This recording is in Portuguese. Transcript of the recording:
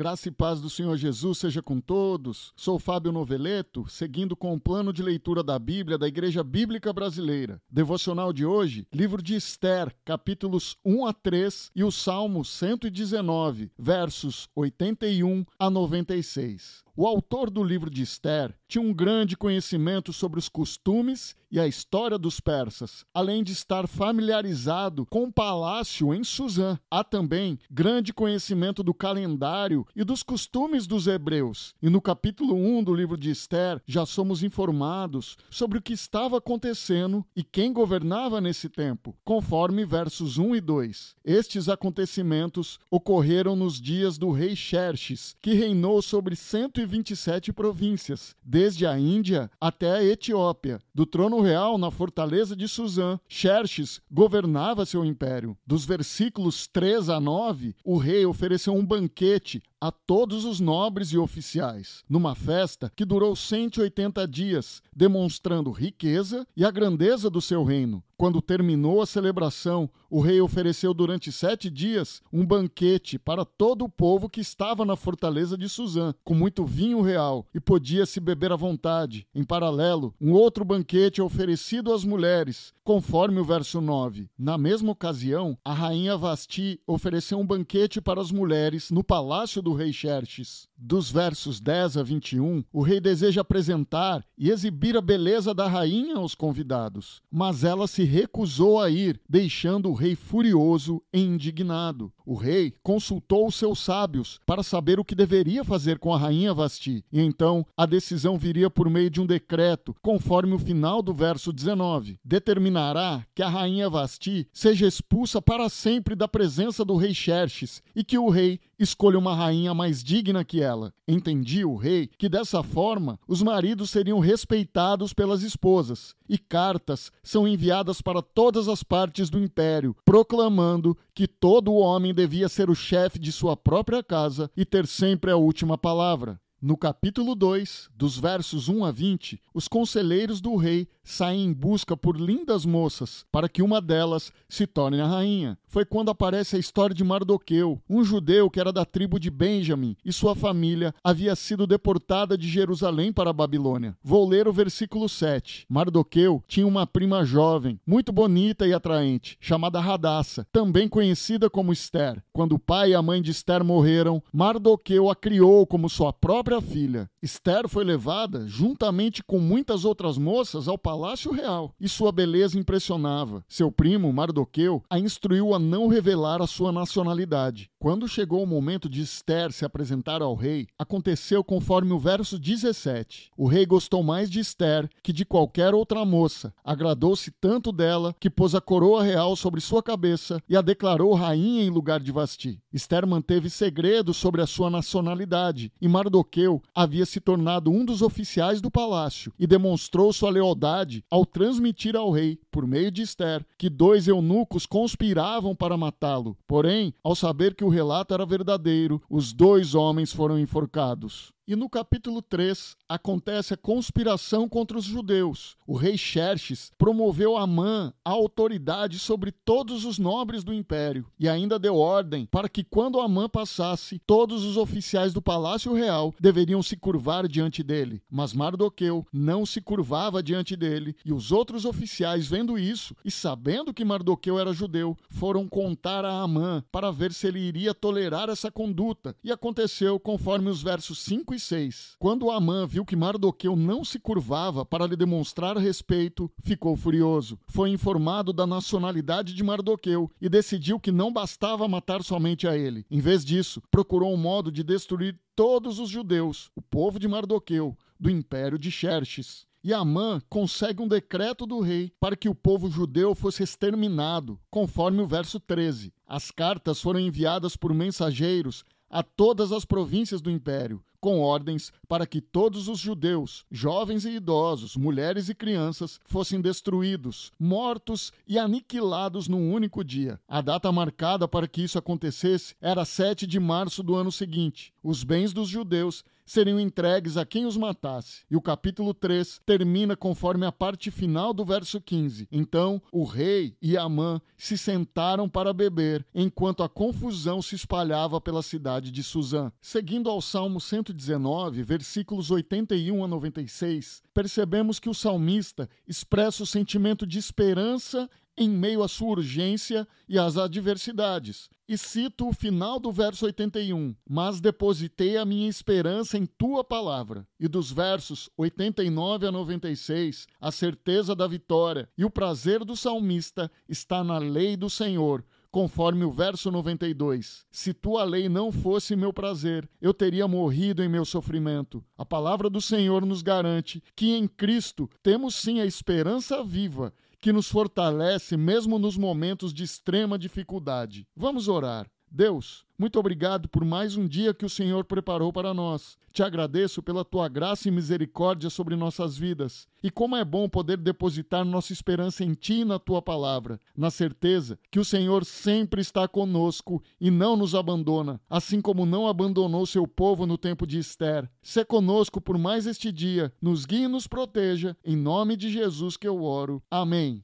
Graça e paz do Senhor Jesus seja com todos. Sou Fábio Noveleto, seguindo com o plano de leitura da Bíblia da Igreja Bíblica Brasileira. Devocional de hoje, livro de Esther, capítulos 1 a 3 e o Salmo 119, versos 81 a 96. O autor do livro de Esther tinha um grande conhecimento sobre os costumes e a história dos persas, além de estar familiarizado com o palácio em Suzã. Há também grande conhecimento do calendário e dos costumes dos hebreus. E no capítulo 1 do livro de Esther, já somos informados sobre o que estava acontecendo e quem governava nesse tempo, conforme versos 1 e 2. Estes acontecimentos ocorreram nos dias do rei Xerxes, que reinou sobre 120 127 províncias, desde a Índia até a Etiópia. Do trono real na fortaleza de Suzã, Xerxes governava seu império. Dos versículos 3 a 9, o rei ofereceu um banquete a todos os nobres e oficiais, numa festa que durou 180 dias, demonstrando riqueza e a grandeza do seu reino. Quando terminou a celebração, o rei ofereceu durante sete dias um banquete para todo o povo que estava na fortaleza de Suzã, com muito vinho real, e podia-se beber à vontade. Em paralelo, um outro banquete oferecido às mulheres, conforme o verso 9. Na mesma ocasião, a rainha Vasti ofereceu um banquete para as mulheres no palácio do do rei Xerxes. Dos versos 10 a 21, o rei deseja apresentar e exibir a beleza da rainha aos convidados, mas ela se recusou a ir, deixando o rei furioso e indignado. O rei consultou os seus sábios para saber o que deveria fazer com a rainha Vasti, e então a decisão viria por meio de um decreto, conforme o final do verso 19. Determinará que a rainha Vasti seja expulsa para sempre da presença do rei Xerxes e que o rei escolha uma rainha mais digna que ela. Entendia o rei que dessa forma os maridos seriam respeitados pelas esposas, e cartas são enviadas para todas as partes do império, proclamando que todo homem devia ser o chefe de sua própria casa e ter sempre a última palavra. No capítulo 2, dos versos 1 a 20, os conselheiros do rei saem em busca por lindas moças para que uma delas se torne a rainha. Foi quando aparece a história de Mardoqueu, um judeu que era da tribo de Benjamim e sua família havia sido deportada de Jerusalém para a Babilônia. Vou ler o versículo 7. Mardoqueu tinha uma prima jovem, muito bonita e atraente, chamada Radassa, também conhecida como Esther. Quando o pai e a mãe de Esther morreram, Mardoqueu a criou como sua própria filha. Esther foi levada, juntamente com muitas outras moças, ao palácio real, e sua beleza impressionava. Seu primo, Mardoqueu, a instruiu a não revelar a sua nacionalidade. Quando chegou o momento de Esther se apresentar ao rei, aconteceu conforme o verso 17. O rei gostou mais de Esther que de qualquer outra moça. Agradou-se tanto dela que pôs a coroa real sobre sua cabeça e a declarou rainha em lugar de Vasti. Esther manteve segredo sobre a sua nacionalidade e Mardoqueu havia se tornado um dos oficiais do palácio e demonstrou sua lealdade ao transmitir ao rei, por meio de Esther, que dois eunucos conspiravam para matá-lo. Porém, ao saber que o relato era verdadeiro, os dois homens foram enforcados. E no capítulo 3 acontece a conspiração contra os judeus. O rei Xerxes promoveu Amã a autoridade sobre todos os nobres do império e ainda deu ordem para que quando Amã passasse, todos os oficiais do palácio real deveriam se curvar diante dele. Mas Mardoqueu não se curvava diante dele e os outros oficiais, vendo isso e sabendo que Mardoqueu era judeu, foram contar a Amã para ver se ele iria tolerar essa conduta. E aconteceu conforme os versos 5 e 6. Quando Amã viu que Mardoqueu não se curvava para lhe demonstrar respeito, ficou furioso. Foi informado da nacionalidade de Mardoqueu e decidiu que não bastava matar somente a ele. Em vez disso, procurou um modo de destruir todos os judeus, o povo de Mardoqueu, do império de Xerxes. E Amã consegue um decreto do rei para que o povo judeu fosse exterminado, conforme o verso 13. As cartas foram enviadas por mensageiros a todas as províncias do império, com ordens para que todos os judeus, jovens e idosos, mulheres e crianças, fossem destruídos, mortos e aniquilados num único dia. A data marcada para que isso acontecesse era 7 de março do ano seguinte. Os bens dos judeus seriam entregues a quem os matasse. E o capítulo 3 termina conforme a parte final do verso 15. Então o rei e Amã se sentaram para beber, enquanto a confusão se espalhava pela cidade de Suzã. Seguindo ao Salmo 119, versículos 81 a 96, percebemos que o salmista expressa o sentimento de esperança em meio à sua urgência e às adversidades. E cito o final do verso 81: Mas depositei a minha esperança em tua palavra. E dos versos 89 a 96, a certeza da vitória e o prazer do salmista está na lei do Senhor conforme o verso 92. Se tua lei não fosse meu prazer, eu teria morrido em meu sofrimento. A palavra do Senhor nos garante que em Cristo temos sim a esperança viva que nos fortalece mesmo nos momentos de extrema dificuldade. Vamos orar. Deus, muito obrigado por mais um dia que o Senhor preparou para nós. Te agradeço pela tua graça e misericórdia sobre nossas vidas. E como é bom poder depositar nossa esperança em ti e na tua palavra, na certeza que o Senhor sempre está conosco e não nos abandona, assim como não abandonou seu povo no tempo de Esther. Se conosco por mais este dia, nos guie e nos proteja, em nome de Jesus que eu oro. Amém.